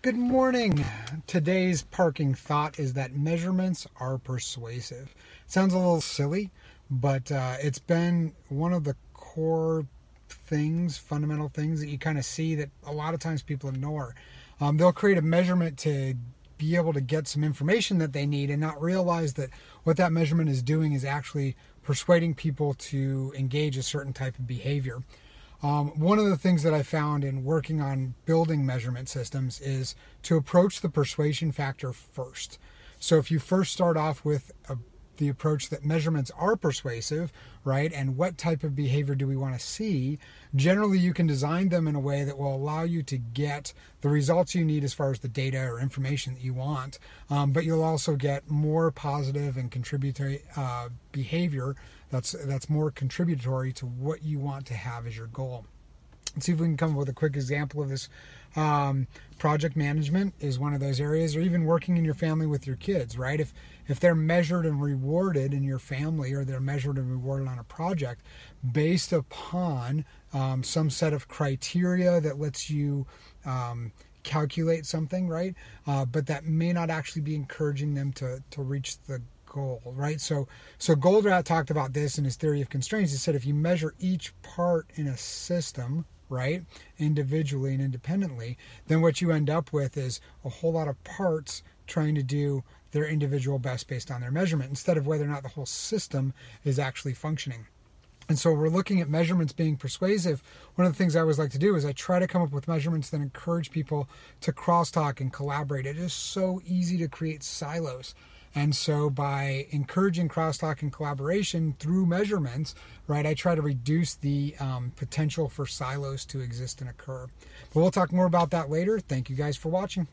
Good morning. Today's parking thought is that measurements are persuasive. Sounds a little silly, but uh, it's been one of the core things, fundamental things that you kind of see that a lot of times people ignore. Um, they'll create a measurement to be able to get some information that they need and not realize that what that measurement is doing is actually persuading people to engage a certain type of behavior. Um, one of the things that I found in working on building measurement systems is to approach the persuasion factor first. So if you first start off with a, the approach that measurements are persuasive, right, and what type of behavior do we want to see, generally you can design them in a way that will allow you to get the results you need as far as the data or information that you want, um, but you'll also get more positive and contributory uh, behavior that's that's more contributory to what you want to have as your goal. Let's see if we can come up with a quick example of this. Um, project management is one of those areas, or even working in your family with your kids, right? If if they're measured and rewarded in your family, or they're measured and rewarded on a project based upon um, some set of criteria that lets you um, calculate something, right? Uh, but that may not actually be encouraging them to to reach the goal, right? So, so Goldratt talked about this in his theory of constraints. He said if you measure each part in a system, right, individually and independently, then what you end up with is a whole lot of parts trying to do their individual best based on their measurement instead of whether or not the whole system is actually functioning. And so we're looking at measurements being persuasive. One of the things I always like to do is I try to come up with measurements that encourage people to crosstalk and collaborate. It is so easy to create silos. And so by encouraging crosstalk and collaboration through measurements, right, I try to reduce the um, potential for silos to exist and occur. But we'll talk more about that later. Thank you guys for watching.